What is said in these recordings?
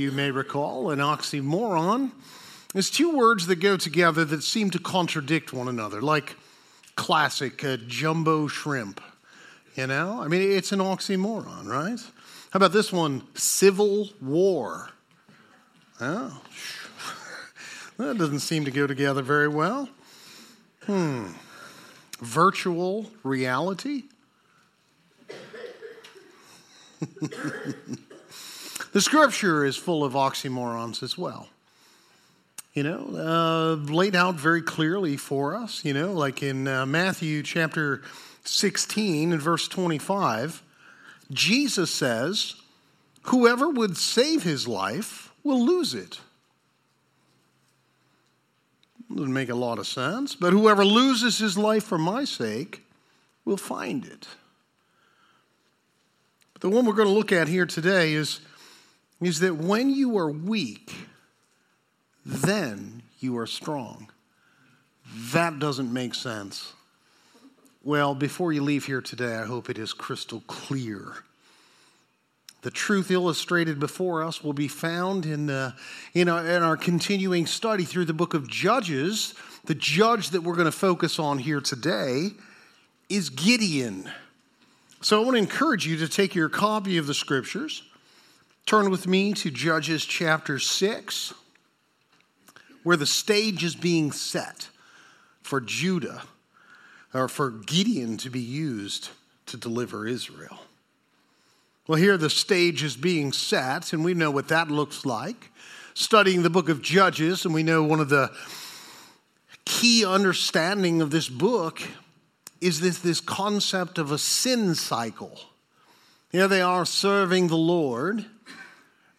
you may recall, an oxymoron is two words that go together that seem to contradict one another, like classic uh, jumbo shrimp. You know, I mean, it's an oxymoron, right? How about this one? Civil war. Oh, that doesn't seem to go together very well. Hmm. Virtual reality. the scripture is full of oxymorons as well. You know, uh, laid out very clearly for us, you know, like in uh, Matthew chapter 16 and verse 25, Jesus says, Whoever would save his life will lose it. Doesn't make a lot of sense, but whoever loses his life for my sake will find it. But the one we're going to look at here today is, is that when you are weak, then you are strong. That doesn't make sense. Well, before you leave here today, I hope it is crystal clear. The truth illustrated before us will be found in, the, in, our, in our continuing study through the book of Judges. The judge that we're going to focus on here today is Gideon. So I want to encourage you to take your copy of the scriptures, turn with me to Judges chapter 6, where the stage is being set for Judah or for Gideon to be used to deliver Israel. Well, here the stage is being set, and we know what that looks like. Studying the book of Judges, and we know one of the key understanding of this book is this, this concept of a sin cycle. Here they are serving the Lord,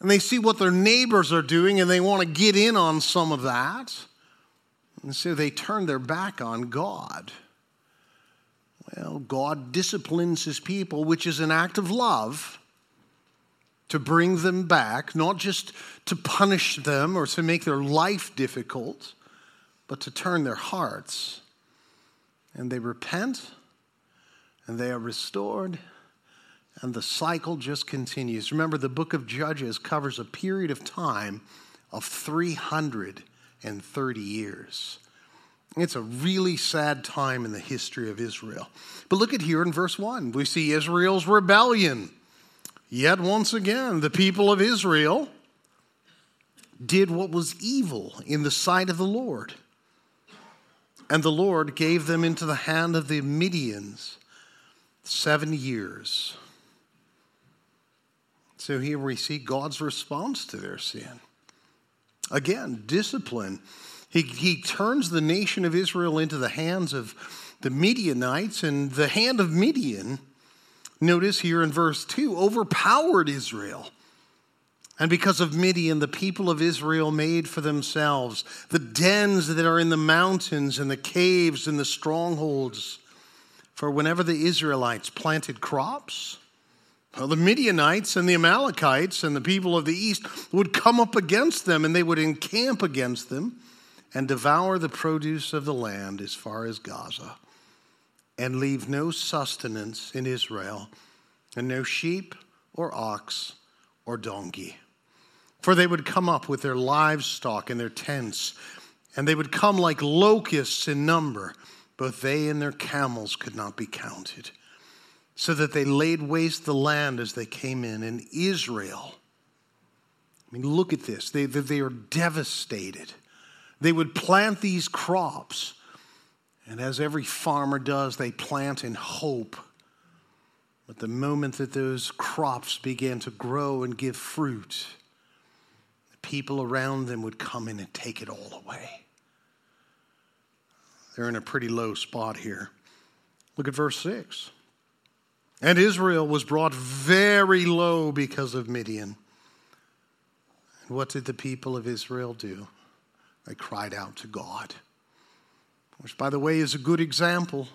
and they see what their neighbors are doing, and they want to get in on some of that. And so they turn their back on God. Well, God disciplines his people, which is an act of love to bring them back, not just to punish them or to make their life difficult, but to turn their hearts. And they repent and they are restored, and the cycle just continues. Remember, the book of Judges covers a period of time of 330 years. It's a really sad time in the history of Israel. But look at here in verse 1. We see Israel's rebellion. Yet once again, the people of Israel did what was evil in the sight of the Lord. And the Lord gave them into the hand of the Midians seven years. So here we see God's response to their sin. Again, discipline he, he turns the nation of Israel into the hands of the Midianites, and the hand of Midian, notice here in verse 2, overpowered Israel. And because of Midian, the people of Israel made for themselves the dens that are in the mountains and the caves and the strongholds. For whenever the Israelites planted crops, well, the Midianites and the Amalekites and the people of the east would come up against them and they would encamp against them and devour the produce of the land as far as Gaza, and leave no sustenance in Israel, and no sheep or ox or donkey. For they would come up with their livestock and their tents, and they would come like locusts in number. Both they and their camels could not be counted. So that they laid waste the land as they came in. And Israel, I mean, look at this. They, they are devastated. They would plant these crops, and as every farmer does, they plant in hope. But the moment that those crops began to grow and give fruit, the people around them would come in and take it all away. They're in a pretty low spot here. Look at verse 6. And Israel was brought very low because of Midian. And what did the people of Israel do? They cried out to God, which, by the way, is a good example.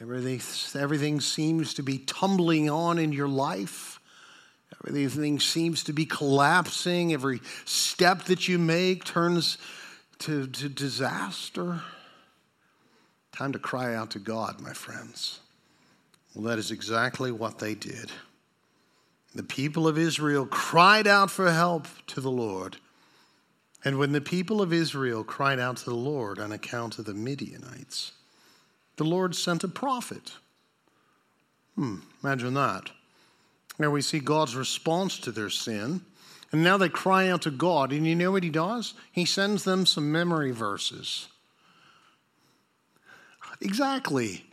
Everything, everything seems to be tumbling on in your life. Everything seems to be collapsing. Every step that you make turns to, to disaster. Time to cry out to God, my friends. Well, that is exactly what they did. The people of Israel cried out for help to the Lord. And when the people of Israel cried out to the Lord on account of the Midianites, the Lord sent a prophet. Hmm, imagine that. Now we see God's response to their sin. And now they cry out to God. And you know what he does? He sends them some memory verses. Exactly.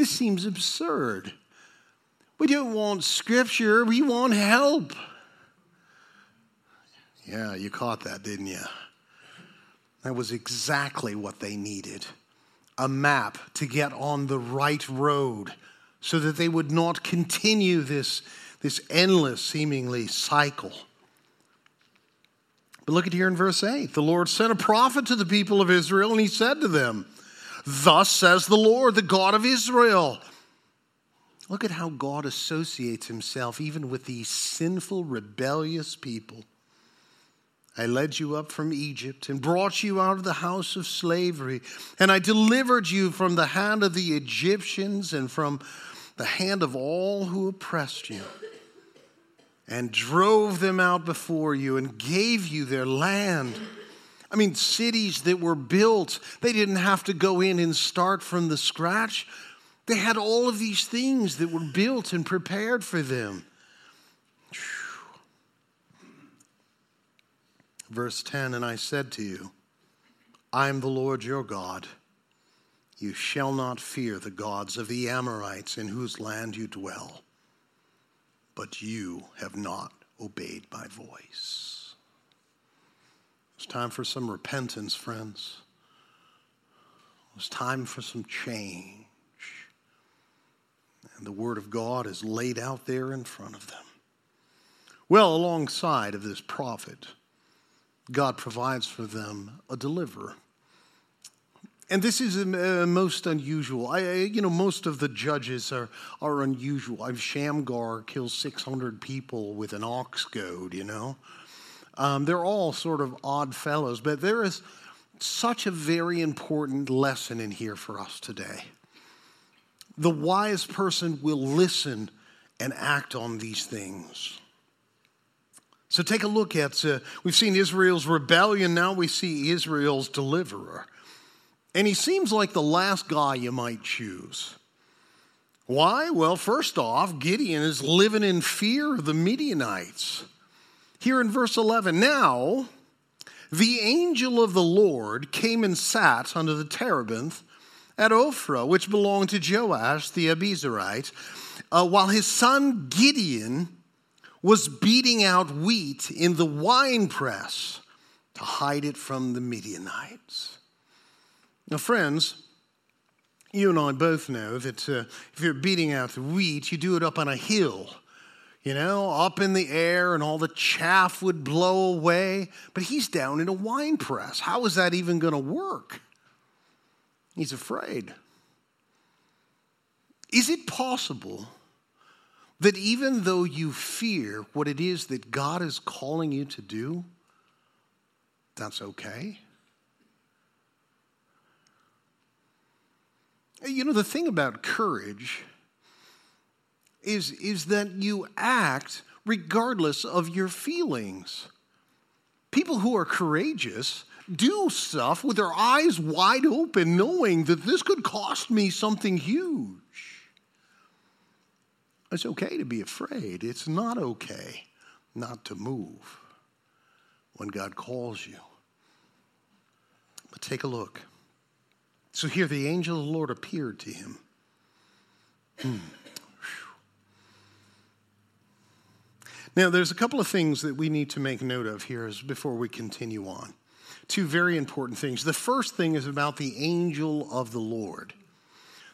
This seems absurd. We don't want scripture, we want help. Yeah, you caught that, didn't you? That was exactly what they needed a map to get on the right road so that they would not continue this, this endless, seemingly, cycle. But look at here in verse 8. The Lord sent a prophet to the people of Israel, and he said to them, Thus says the Lord, the God of Israel. Look at how God associates himself even with these sinful, rebellious people. I led you up from Egypt and brought you out of the house of slavery, and I delivered you from the hand of the Egyptians and from the hand of all who oppressed you, and drove them out before you and gave you their land. I mean, cities that were built, they didn't have to go in and start from the scratch. They had all of these things that were built and prepared for them. Verse 10 And I said to you, I am the Lord your God. You shall not fear the gods of the Amorites in whose land you dwell, but you have not obeyed my voice. It's time for some repentance, friends. It's time for some change. And the Word of God is laid out there in front of them. Well, alongside of this prophet, God provides for them a deliverer. And this is uh, most unusual. I, you know, most of the judges are, are unusual. I've Shamgar kills 600 people with an ox goad, you know. Um, they're all sort of odd fellows, but there is such a very important lesson in here for us today. The wise person will listen and act on these things. So take a look at, uh, we've seen Israel's rebellion, now we see Israel's deliverer. And he seems like the last guy you might choose. Why? Well, first off, Gideon is living in fear of the Midianites. Here in verse 11, now the angel of the Lord came and sat under the terebinth at Ophrah, which belonged to Joash the Abiezrite, uh, while his son Gideon was beating out wheat in the winepress to hide it from the Midianites. Now, friends, you and I both know that uh, if you're beating out the wheat, you do it up on a hill, you know, up in the air, and all the chaff would blow away. But he's down in a wine press. How is that even going to work? He's afraid. Is it possible that even though you fear what it is that God is calling you to do, that's okay? You know, the thing about courage is, is that you act regardless of your feelings. People who are courageous do stuff with their eyes wide open, knowing that this could cost me something huge. It's okay to be afraid. It's not okay not to move when God calls you. But take a look. So here the angel of the Lord appeared to him. Hmm. Now, there's a couple of things that we need to make note of here as before we continue on. Two very important things. The first thing is about the angel of the Lord.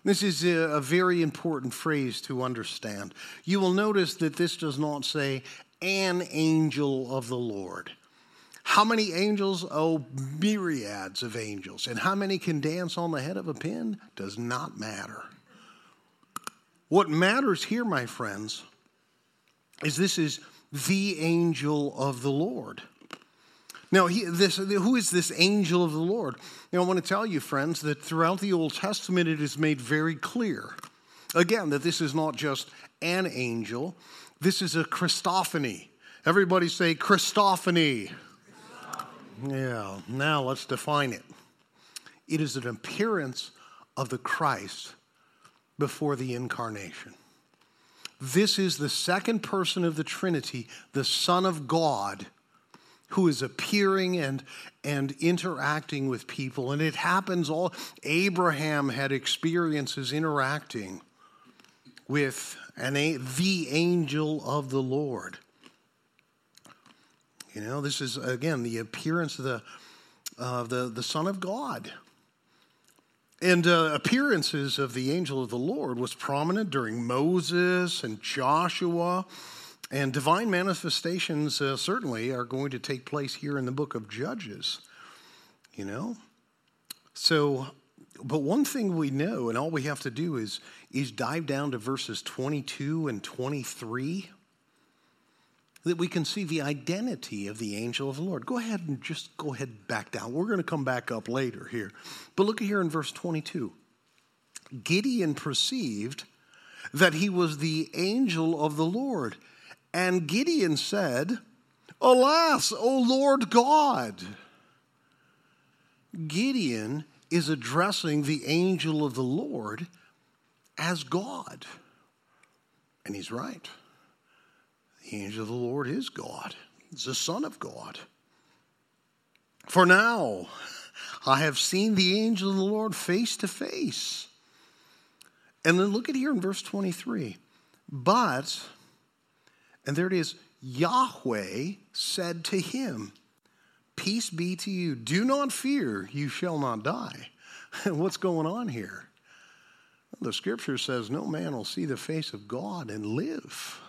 This is a, very important phrase to understand. You will notice that this does not say an angel of the Lord. How many angels? Oh, myriads of angels. And how many can dance on the head of a pin does not matter. What matters here, my friends, is this is the angel of the Lord. Now, he, this, who is this angel of the Lord? Now, I want to tell you, friends, that throughout the Old Testament it is made very clear, again, that this is not just an angel. This is a Christophany. Everybody say Christophany. Yeah, now let's define it. It is an appearance of the Christ before the incarnation. This is the second person of the Trinity, the Son of God, who is appearing and, and interacting with people. And it happens all, Abraham had experiences interacting with an, the angel of the Lord. You know, this is, again, the appearance of the, uh, the, the Son of God. And uh, appearances of the angel of the Lord was prominent during Moses and Joshua. And divine manifestations uh, certainly are going to take place here in the book of Judges, you know? So, but one thing we know, and all we have to do is, is dive down to verses 22 and 23 that we can see the identity of the angel of the Lord. Go ahead and just go ahead back down. We're going to come back up later here. But look here in verse 22. Gideon perceived that he was the angel of the Lord. And Gideon said, Alas, O Lord God. Gideon is addressing the angel of the Lord as God. And he's right. The angel of the Lord is God, he's the Son of God. For now, I have seen the angel of the Lord face to face. And then look at here in verse 23. But, and there it is, Yahweh said to him, Peace be to you. Do not fear, you shall not die. What's going on here? The scripture says, No man will see the face of God and live.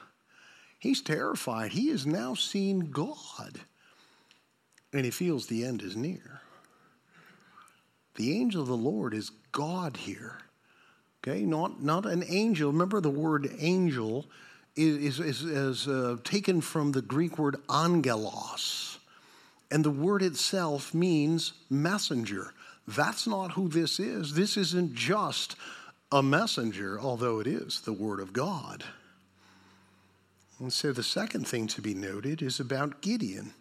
He's terrified. He has now seen God, and he feels the end is near. The angel of the Lord is God here. Okay, not, not an angel. Remember the word angel is, is, is uh, taken from the Greek word angelos. And the word itself means messenger. That's not who this is. This isn't just a messenger, although it is the word of God. And so the second thing to be noted is about Gideon.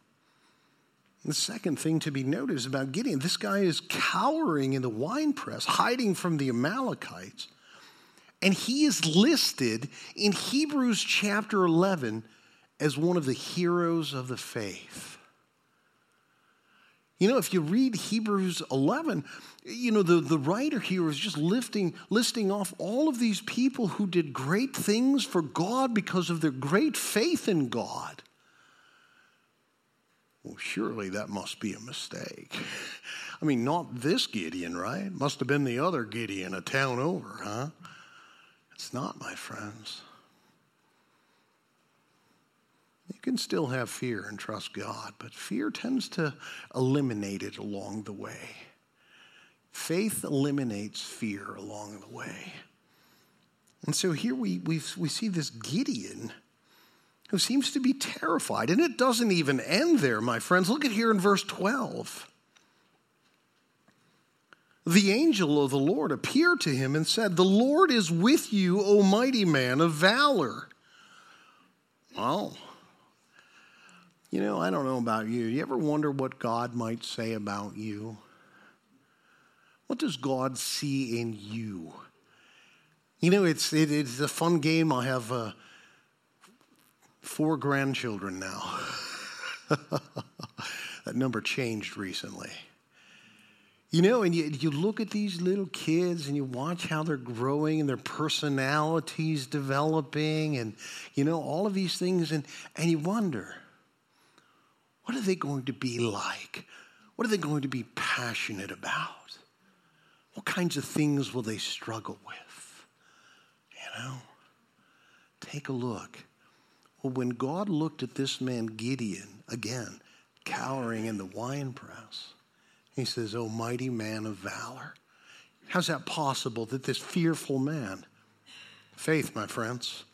The second thing to be noted is about Gideon. This guy is cowering in the winepress, hiding from the Amalekites. And he is listed in Hebrews chapter 11 as one of the heroes of the faith. You know, if you read Hebrews 11, you know, the, the writer here is just lifting, listing off all of these people who did great things for God because of their great faith in God. Well, surely that must be a mistake. I mean, not this Gideon, right? Must have been the other Gideon a town over, huh? It's not, my friends. You can still have fear and trust God, but fear tends to eliminate it along the way. Faith eliminates fear along the way. And so here we, we, we see this Gideon who seems to be terrified. And it doesn't even end there, my friends. Look at here in verse 12. The angel of the Lord appeared to him and said, The Lord is with you, O mighty man of valor. Well, you know, I don't know about you. You ever wonder what God might say about you? What does God see in you? You know, it's, it, it's a fun game. I have uh, four grandchildren now. that number changed recently. You know, and you, you look at these little kids and you watch how they're growing and their personalities developing and, you know, all of these things, and, and you wonder what are they going to be like? What are they going to be passionate about? What kinds of things will they struggle with? You know? Take a look. Well, when God looked at this man Gideon, again, cowering in the winepress, he says, O mighty man of valor. How's that possible that this fearful man, faith, my friends,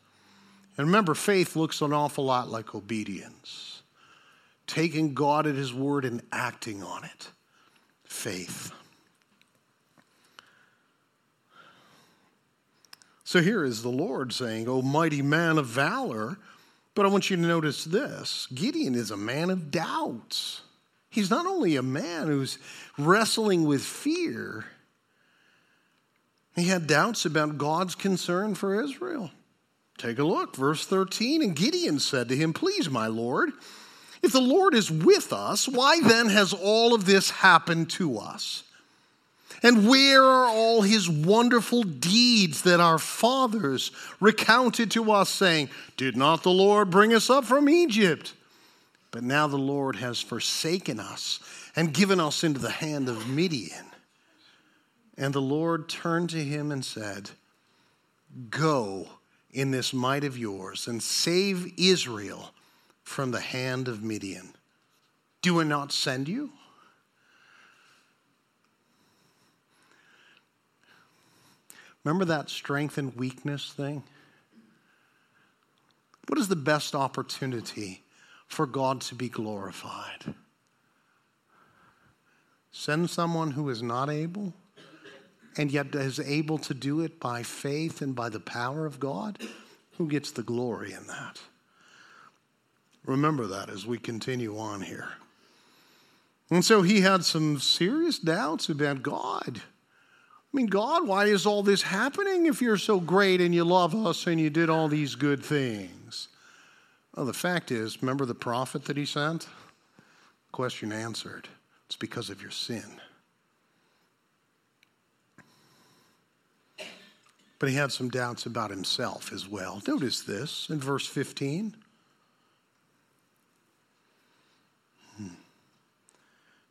and remember, faith looks an awful lot like obedience taking God at His word and acting on it. Faith. So here is the Lord saying, O mighty man of valor, But I want you to notice this Gideon is a man of doubts. He's not only a man who's wrestling with fear, he had doubts about God's concern for Israel. Take a look, verse 13. And Gideon said to him, Please, my Lord, if the Lord is with us, why then has all of this happened to us? And where are all his wonderful deeds that our fathers recounted to us, saying, Did not the Lord bring us up from Egypt? But now the Lord has forsaken us and given us into the hand of Midian. And the Lord turned to him and said, Go in this might of yours and save Israel from the hand of Midian. Do I not send you? Remember that strength and weakness thing? What is the best opportunity for God to be glorified? Send someone who is not able and yet is able to do it by faith and by the power of God? Who gets the glory in that? Remember that as we continue on here. And so he had some serious doubts about God. I mean, God, why is all this happening if you're so great and you love us and you did all these good things? Well, the fact is, remember the prophet that he sent? Question answered. It's because of your sin. But he had some doubts about himself as well. Notice this in verse 15.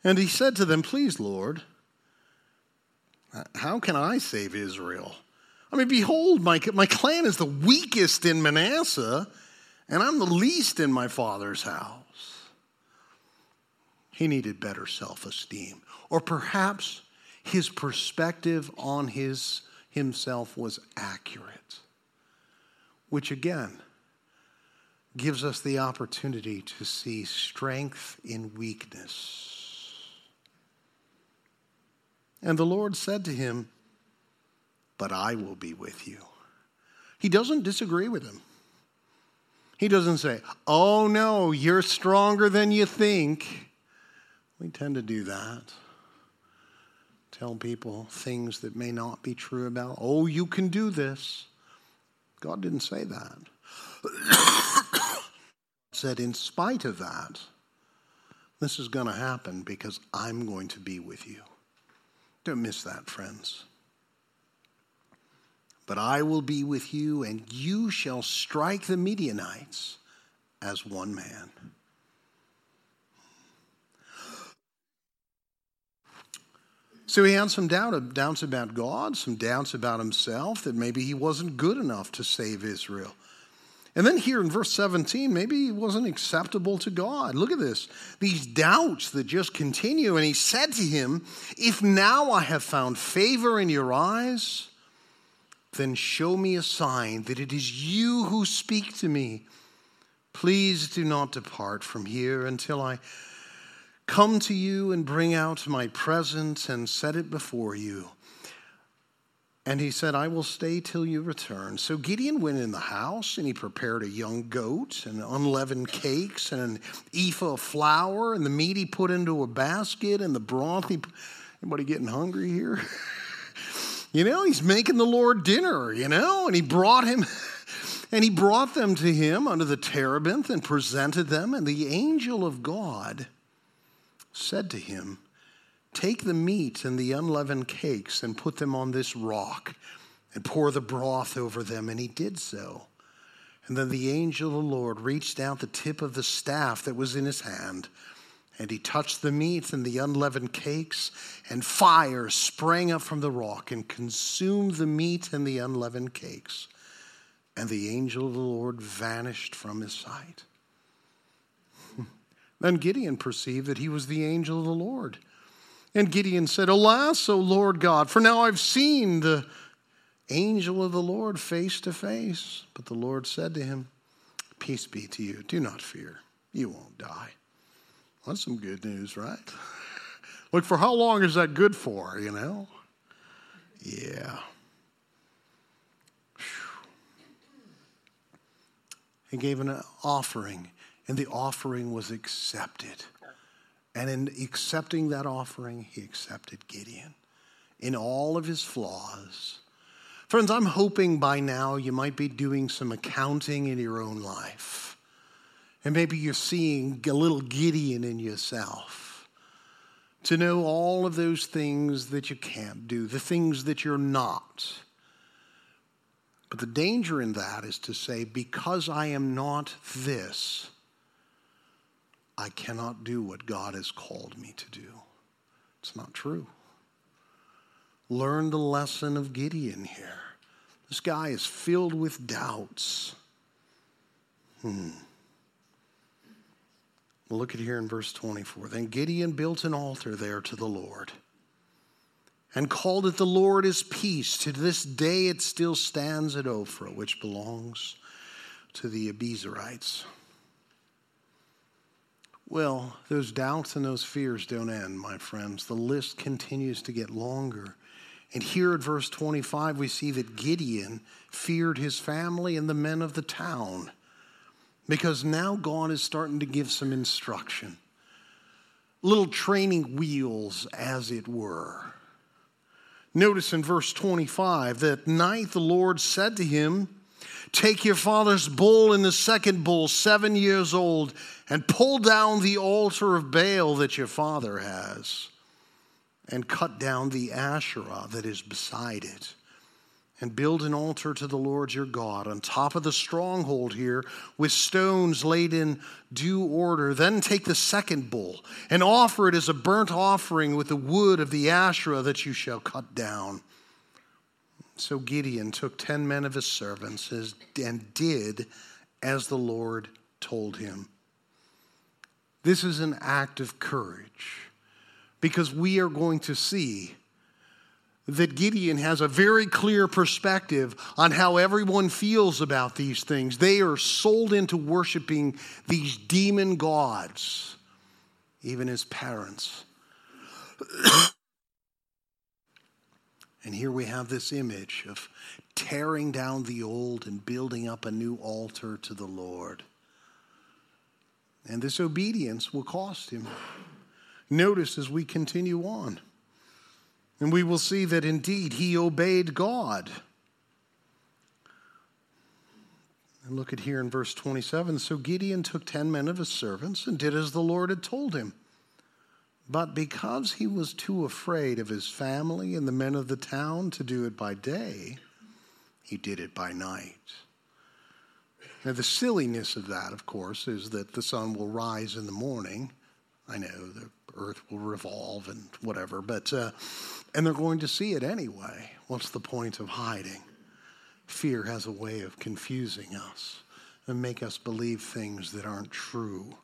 And he said to them, Please, Lord, how can I save Israel? I mean, behold, my, my clan is the weakest in Manasseh, and I'm the least in my father's house. He needed better self esteem. Or perhaps his perspective on his, himself was accurate, which again gives us the opportunity to see strength in weakness. And the Lord said to him, But I will be with you. He doesn't disagree with him. He doesn't say, Oh no, you're stronger than you think. We tend to do that. Tell people things that may not be true about, oh, you can do this. God didn't say that. said, in spite of that, this is going to happen because I'm going to be with you. Don't miss that, friends. But I will be with you, and you shall strike the Midianites as one man. So he had some doubt, doubts about God, some doubts about himself, that maybe he wasn't good enough to save Israel. And then here in verse 17, maybe he wasn't acceptable to God. Look at this. These doubts that just continue. And he said to him, If now I have found favor in your eyes, then show me a sign that it is you who speak to me. Please do not depart from here until I come to you and bring out my present and set it before you. And he said, I will stay till you return. So Gideon went in the house and he prepared a young goat and unleavened cakes and an ephah of flour and the meat he put into a basket and the broth he. Anybody getting hungry here? you know, he's making the Lord dinner, you know, and he brought him. And he brought them to him under the terebinth and presented them. And the angel of God said to him, Take the meat and the unleavened cakes and put them on this rock and pour the broth over them. And he did so. And then the angel of the Lord reached out the tip of the staff that was in his hand, and he touched the meat and the unleavened cakes, and fire sprang up from the rock and consumed the meat and the unleavened cakes. And the angel of the Lord vanished from his sight. then Gideon perceived that he was the angel of the Lord. And Gideon said, Alas, O Lord God, for now I've seen the angel of the Lord face to face. But the Lord said to him, Peace be to you. Do not fear. You won't die. That's some good news, right? Look, for how long is that good for, you know? Yeah. He gave an offering, and the offering was accepted. And in accepting that offering, he accepted Gideon in all of his flaws. Friends, I'm hoping by now you might be doing some accounting in your own life. And maybe you're seeing a little Gideon in yourself. To know all of those things that you can't do, the things that you're not. But the danger in that is to say, because I am not this, I cannot do what God has called me to do. It's not true. Learn the lesson of Gideon here. This guy is filled with doubts. Hmm. Well, look at here in verse 24. Then Gideon built an altar there to the Lord and called it the Lord is peace. To this day it still stands at Ophrah, which belongs to the Abiezrites. Well, those doubts and those fears don't end, my friends. The list continues to get longer. And here at verse 25, we see that Gideon feared his family and the men of the town because now God is starting to give some instruction. Little training wheels, as it were. Notice in verse 25 that night the Lord said to him, Take your father's bull and the second bull, seven years old, and pull down the altar of Baal that your father has, and cut down the Asherah that is beside it, and build an altar to the Lord your God on top of the stronghold here with stones laid in due order. Then take the second bull and offer it as a burnt offering with the wood of the Asherah that you shall cut down. So Gideon took ten men of his servants and did as the Lord told him. This is an act of courage because we are going to see that Gideon has a very clear perspective on how everyone feels about these things. They are sold into worshiping these demon gods, even his parents. And here we have this image of tearing down the old and building up a new altar to the Lord. And this obedience will cost him. Notice as we continue on. And we will see that indeed he obeyed God. And look at here in verse 27. So Gideon took 10 men of his servants and did as the Lord had told him. But because he was too afraid of his family and the men of the town to do it by day, he did it by night. Now, the silliness of that, of course, is that the sun will rise in the morning. I know the earth will revolve and whatever, but, uh, and they're going to see it anyway. What's the point of hiding? Fear has a way of confusing us and make us believe things that aren't true.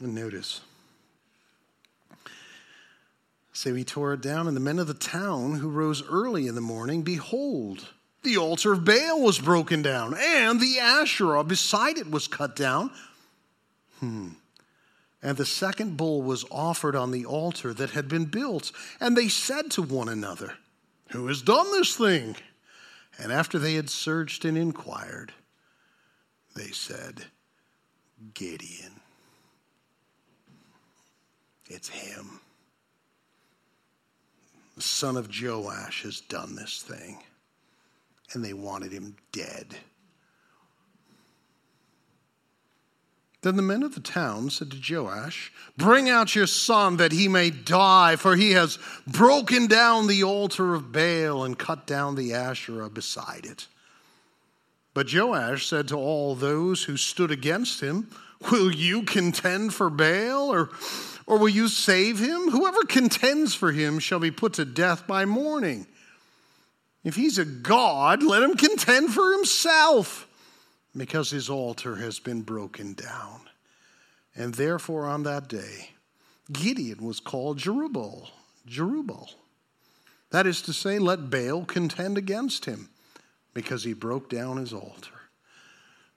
And notice, so he tore it down, and the men of the town who rose early in the morning, behold, the altar of Baal was broken down, and the Asherah beside it was cut down. Hmm. And the second bull was offered on the altar that had been built. And they said to one another, Who has done this thing? And after they had searched and inquired, they said, Gideon. It's him the son of Joash, has done this thing. And they wanted him dead. Then the men of the town said to Joash, Bring out your son that he may die, for he has broken down the altar of Baal and cut down the Asherah beside it. But Joash said to all those who stood against him, Will you contend for Baal? Or or will you save him? Whoever contends for him shall be put to death by morning. If he's a god, let him contend for himself, because his altar has been broken down. And therefore, on that day, Gideon was called Jerubbaal. Jerubbaal. That is to say, let Baal contend against him, because he broke down his altar.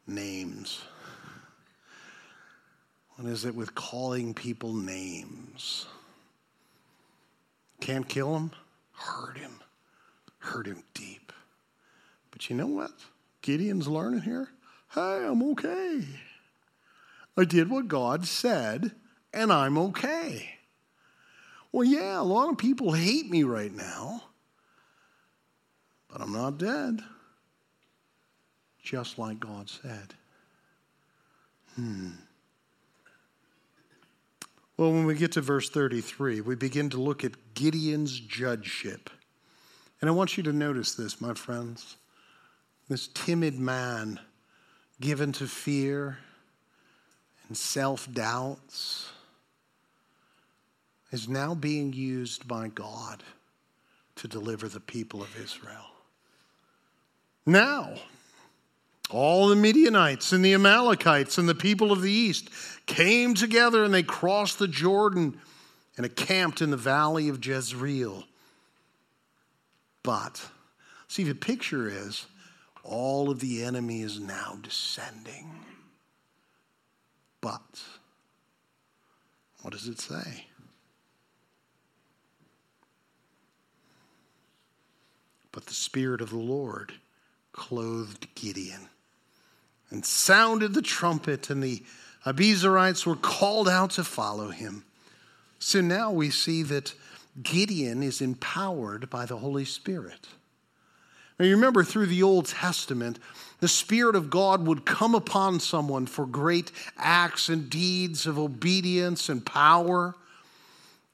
Names. What is it with calling people names? Can't kill him? Hurt him. Hurt him deep. But you know what? Gideon's learning here. hey, I'm okay. I did what God said, and I'm okay. Well, yeah, a lot of people hate me right now, but I'm not dead. Just like God said. Hmm. Well, when we get to verse 33, we begin to look at Gideon's judgeship. And I want you to notice this, my friends. This timid man given to fear and self doubts is now being used by God to deliver the people of Israel. Now, all the Midianites and the Amalekites and the people of the east came together and they crossed the Jordan and encamped in the valley of Jezreel. But, see, the picture is all of the enemy is now descending. But, what does it say? But the Spirit of the Lord clothed Gideon and sounded the trumpet, and the Abiezrites were called out to follow him. So now we see that Gideon is empowered by the Holy Spirit. Now, you remember through the Old Testament, the Spirit of God would come upon someone for great acts and deeds of obedience and power.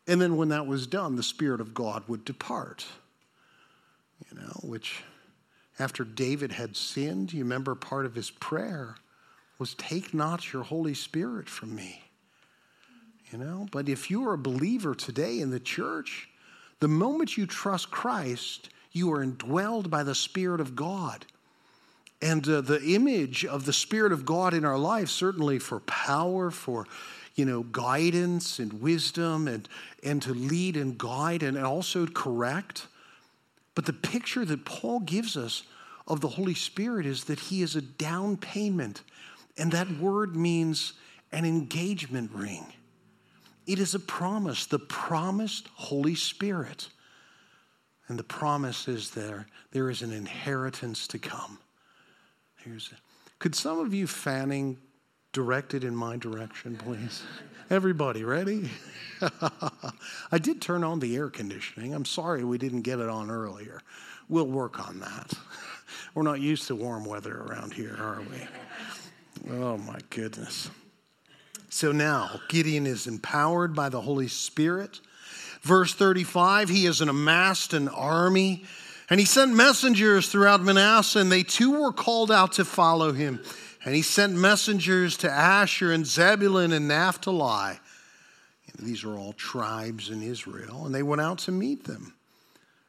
And then when that was done, the Spirit of God would depart. You know, which after David had sinned, you remember part of his prayer was, Take not your Holy Spirit from me. You know, but if you are a believer today in the church, the moment you trust Christ, you are indwelled by the Spirit of God. And uh, the image of the Spirit of God in our life, certainly for power, for you know, guidance and wisdom and, and to lead and guide and also correct. But the picture that Paul gives us of the Holy Spirit is that he is a down payment. And that word means an engagement ring. It is a promise, the promised Holy Spirit. And the promise is there, there is an inheritance to come. Here's it. Could some of you fanning direct it in my direction, please? Everybody, ready? I did turn on the air conditioning. I'm sorry we didn't get it on earlier. We'll work on that. We're not used to warm weather around here, are we? Oh, my goodness. So now, Gideon is empowered by the Holy Spirit. Verse 35 he has amassed an army, and he sent messengers throughout Manasseh, and they too were called out to follow him. And he sent messengers to Asher and Zebulun and Naphtali. These are all tribes in Israel, and they went out to meet them.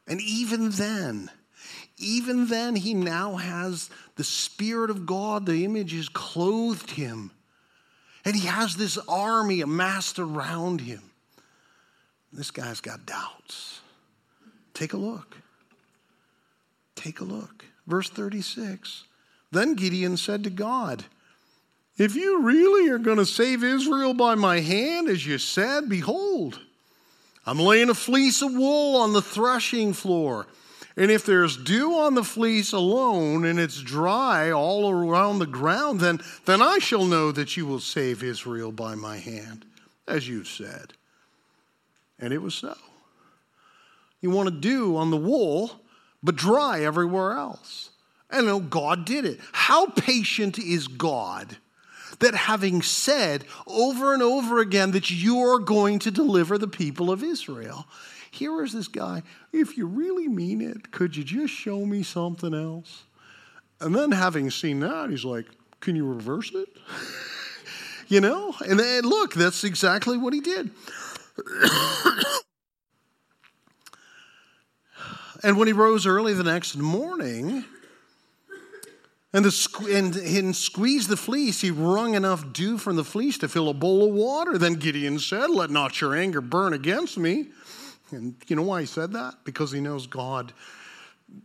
And even then, even then, he now has the Spirit of God, the image has clothed him. And he has this army amassed around him. This guy's got doubts. Take a look. Take a look. Verse 36. Then Gideon said to God, If you really are going to save Israel by my hand, as you said, behold, I'm laying a fleece of wool on the threshing floor. And if there's dew on the fleece alone and it's dry all around the ground, then, then I shall know that you will save Israel by my hand, as you've said. And it was so. You want to dew on the wool, but dry everywhere else. And no, God did it. How patient is God that having said over and over again that you are going to deliver the people of Israel, here is this guy. If you really mean it, could you just show me something else? And then having seen that, he's like, Can you reverse it? you know? And then look, that's exactly what he did. and when he rose early the next morning, and, the, and, and squeezed the fleece, he wrung enough dew from the fleece to fill a bowl of water. Then Gideon said, Let not your anger burn against me. And you know why he said that? Because he knows God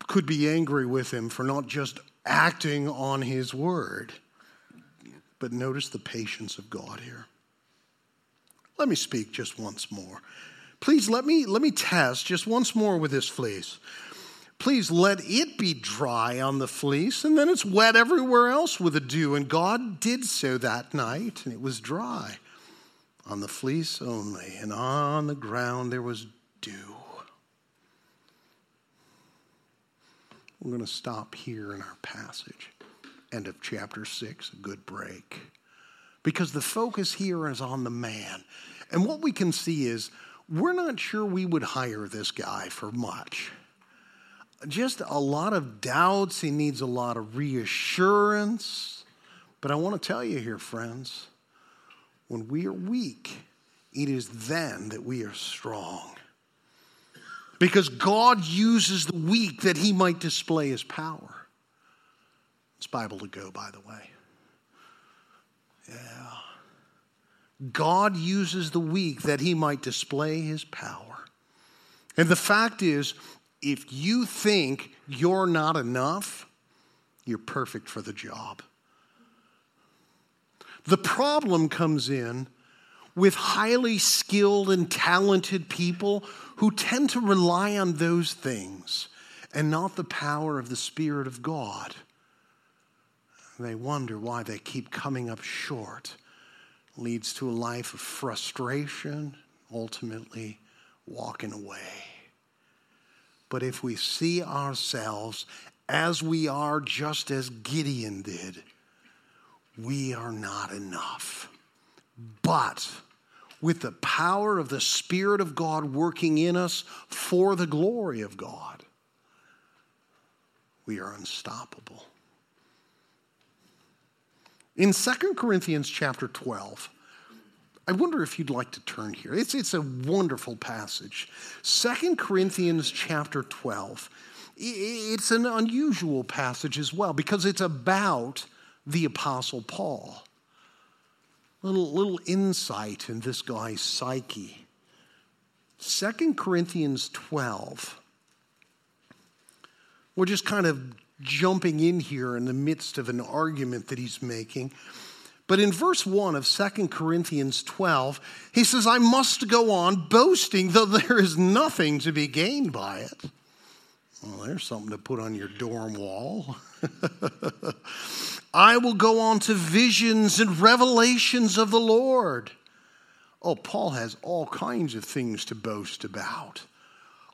could be angry with him for not just acting on his word. But notice the patience of God here. Let me speak just once more. Please let me let me test just once more with this fleece. Please let it be dry on the fleece, and then it's wet everywhere else with the dew. And God did so that night, and it was dry on the fleece only, and on the ground there was dew. We're going to stop here in our passage. End of chapter 6, a good break. Because the focus here is on the man. And what we can see is we're not sure we would hire this guy for much. Just a lot of doubts. He needs a lot of reassurance. But I want to tell you here, friends, when we are weak, it is then that we are strong because God uses the weak that he might display his power. It's Bible to go, by the way. Yeah. God uses the weak that he might display his power. And the fact is, if you think you're not enough, you're perfect for the job. The problem comes in with highly skilled and talented people who tend to rely on those things and not the power of the Spirit of God. They wonder why they keep coming up short. Leads to a life of frustration, ultimately walking away. But if we see ourselves as we are, just as Gideon did, we are not enough. But with the power of the Spirit of God working in us for the glory of God, we are unstoppable. In 2 Corinthians chapter 12, I wonder if you'd like to turn here. It's, it's a wonderful passage. 2 Corinthians chapter 12. It's an unusual passage as well because it's about the Apostle Paul little, little insight in this guy's psyche. 2 Corinthians 12. We're just kind of jumping in here in the midst of an argument that he's making. But in verse 1 of 2 Corinthians 12, he says, I must go on boasting, though there is nothing to be gained by it. Well, there's something to put on your dorm wall. I will go on to visions and revelations of the Lord. Oh, Paul has all kinds of things to boast about.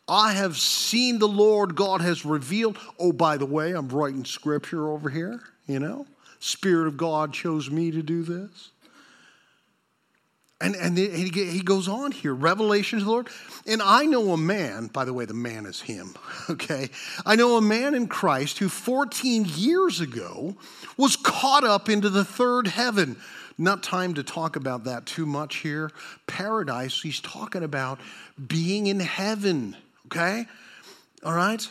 I have seen the Lord, God has revealed. Oh, by the way, I'm writing scripture over here, you know. Spirit of God chose me to do this. And, and he goes on here, revelation of the Lord. And I know a man, by the way, the man is him, okay? I know a man in Christ who 14 years ago was caught up into the third heaven. Not time to talk about that too much here. Paradise, he's talking about being in heaven, okay? All right?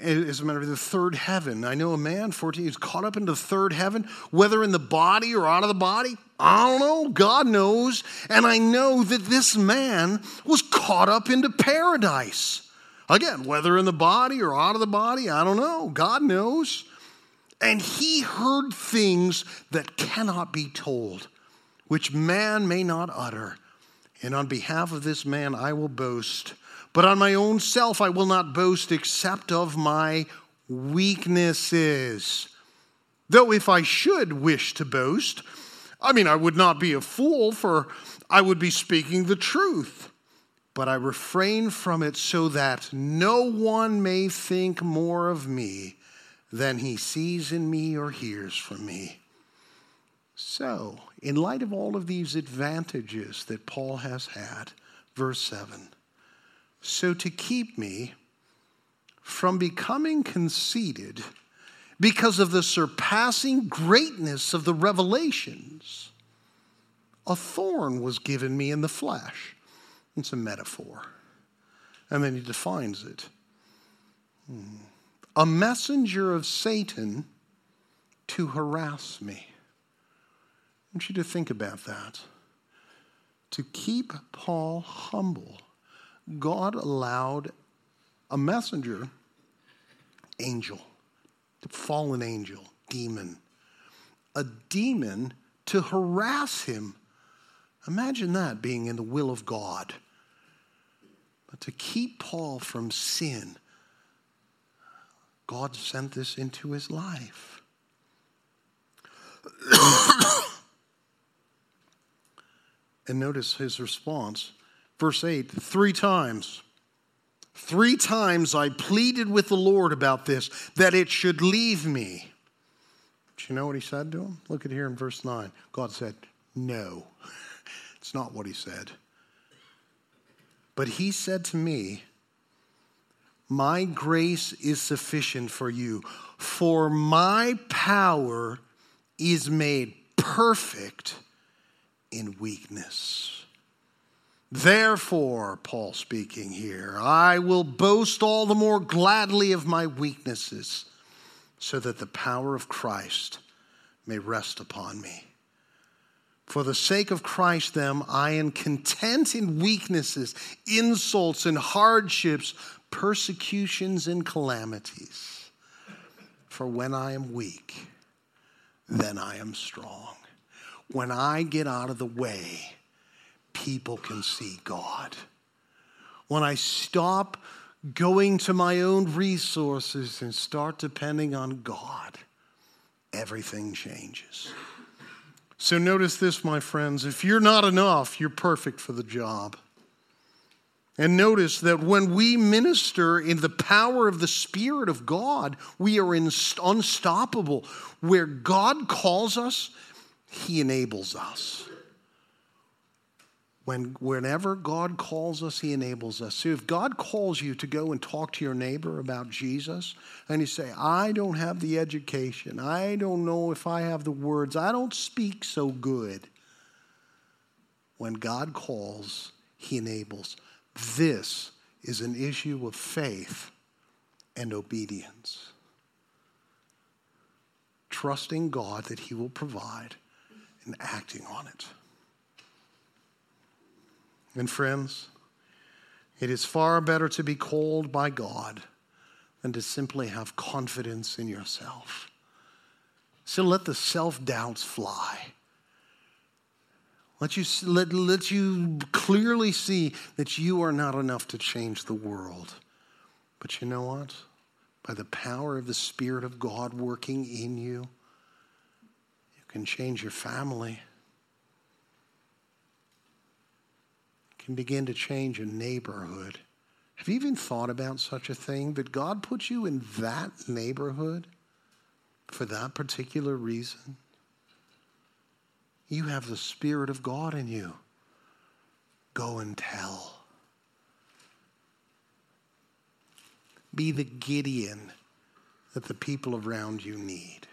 As a matter of the third heaven. I know a man, 14, he's caught up into the third heaven, whether in the body or out of the body. I don't know. God knows. And I know that this man was caught up into paradise. Again, whether in the body or out of the body, I don't know. God knows. And he heard things that cannot be told, which man may not utter. And on behalf of this man, I will boast but on my own self I will not boast except of my weaknesses. Though if I should wish to boast, I mean, I would not be a fool, for I would be speaking the truth. But I refrain from it so that no one may think more of me than he sees in me or hears from me. So, in light of all of these advantages that Paul has had, verse 7 so to keep me from becoming conceited because of the surpassing greatness of the revelations, a thorn was given me in the flesh. It's a metaphor. And then he defines it hmm. a messenger of Satan to harass me. I want you to think about that. To keep Paul humble God allowed a messenger, angel, fallen angel, demon, a demon to harass him. Imagine that being in the will of God. But to keep Paul from sin, God sent this into his life. and notice his response. Verse 8 three times. Three times I pleaded with the Lord about this, that it should leave me. Do you know what he said to him? Look at here in verse 9. God said, No. It's not what he said. But he said to me, My grace is sufficient for you, for my power is made perfect in weakness. Therefore, Paul speaking here, I will boast all the more gladly of my weaknesses, so that the power of Christ may rest upon me. For the sake of Christ, then, I am content in weaknesses, insults, and hardships, persecutions, and calamities. For when I am weak, then I am strong. When I get out of the way, people can see God. When I stop going to my own resources and start depending on God, everything changes. So notice this, my friends. If you're not enough, you're perfect for the job. And notice that when we minister in the power of the Spirit of God, we are unstoppable. Where God calls us, He enables us. When, whenever God calls us, He enables us. So if God calls you to go and talk to your neighbor about Jesus, and you say, I don't have the education, I don't know if I have the words, I don't speak so good. When God calls, He enables. This is an issue of faith and obedience. Trusting God that He will provide and acting on it. And friends, it is far better to be called by God than to simply have confidence in yourself. So let the self doubts fly. Let you, let, let you clearly see that you are not enough to change the world. But you know what? By the power of the Spirit of God working in you, you can change your family. Can begin to change a neighborhood. Have you even thought about such a thing? That God put you in that neighborhood for that particular reason? You have the Spirit of God in you. Go and tell. Be the Gideon that the people around you need.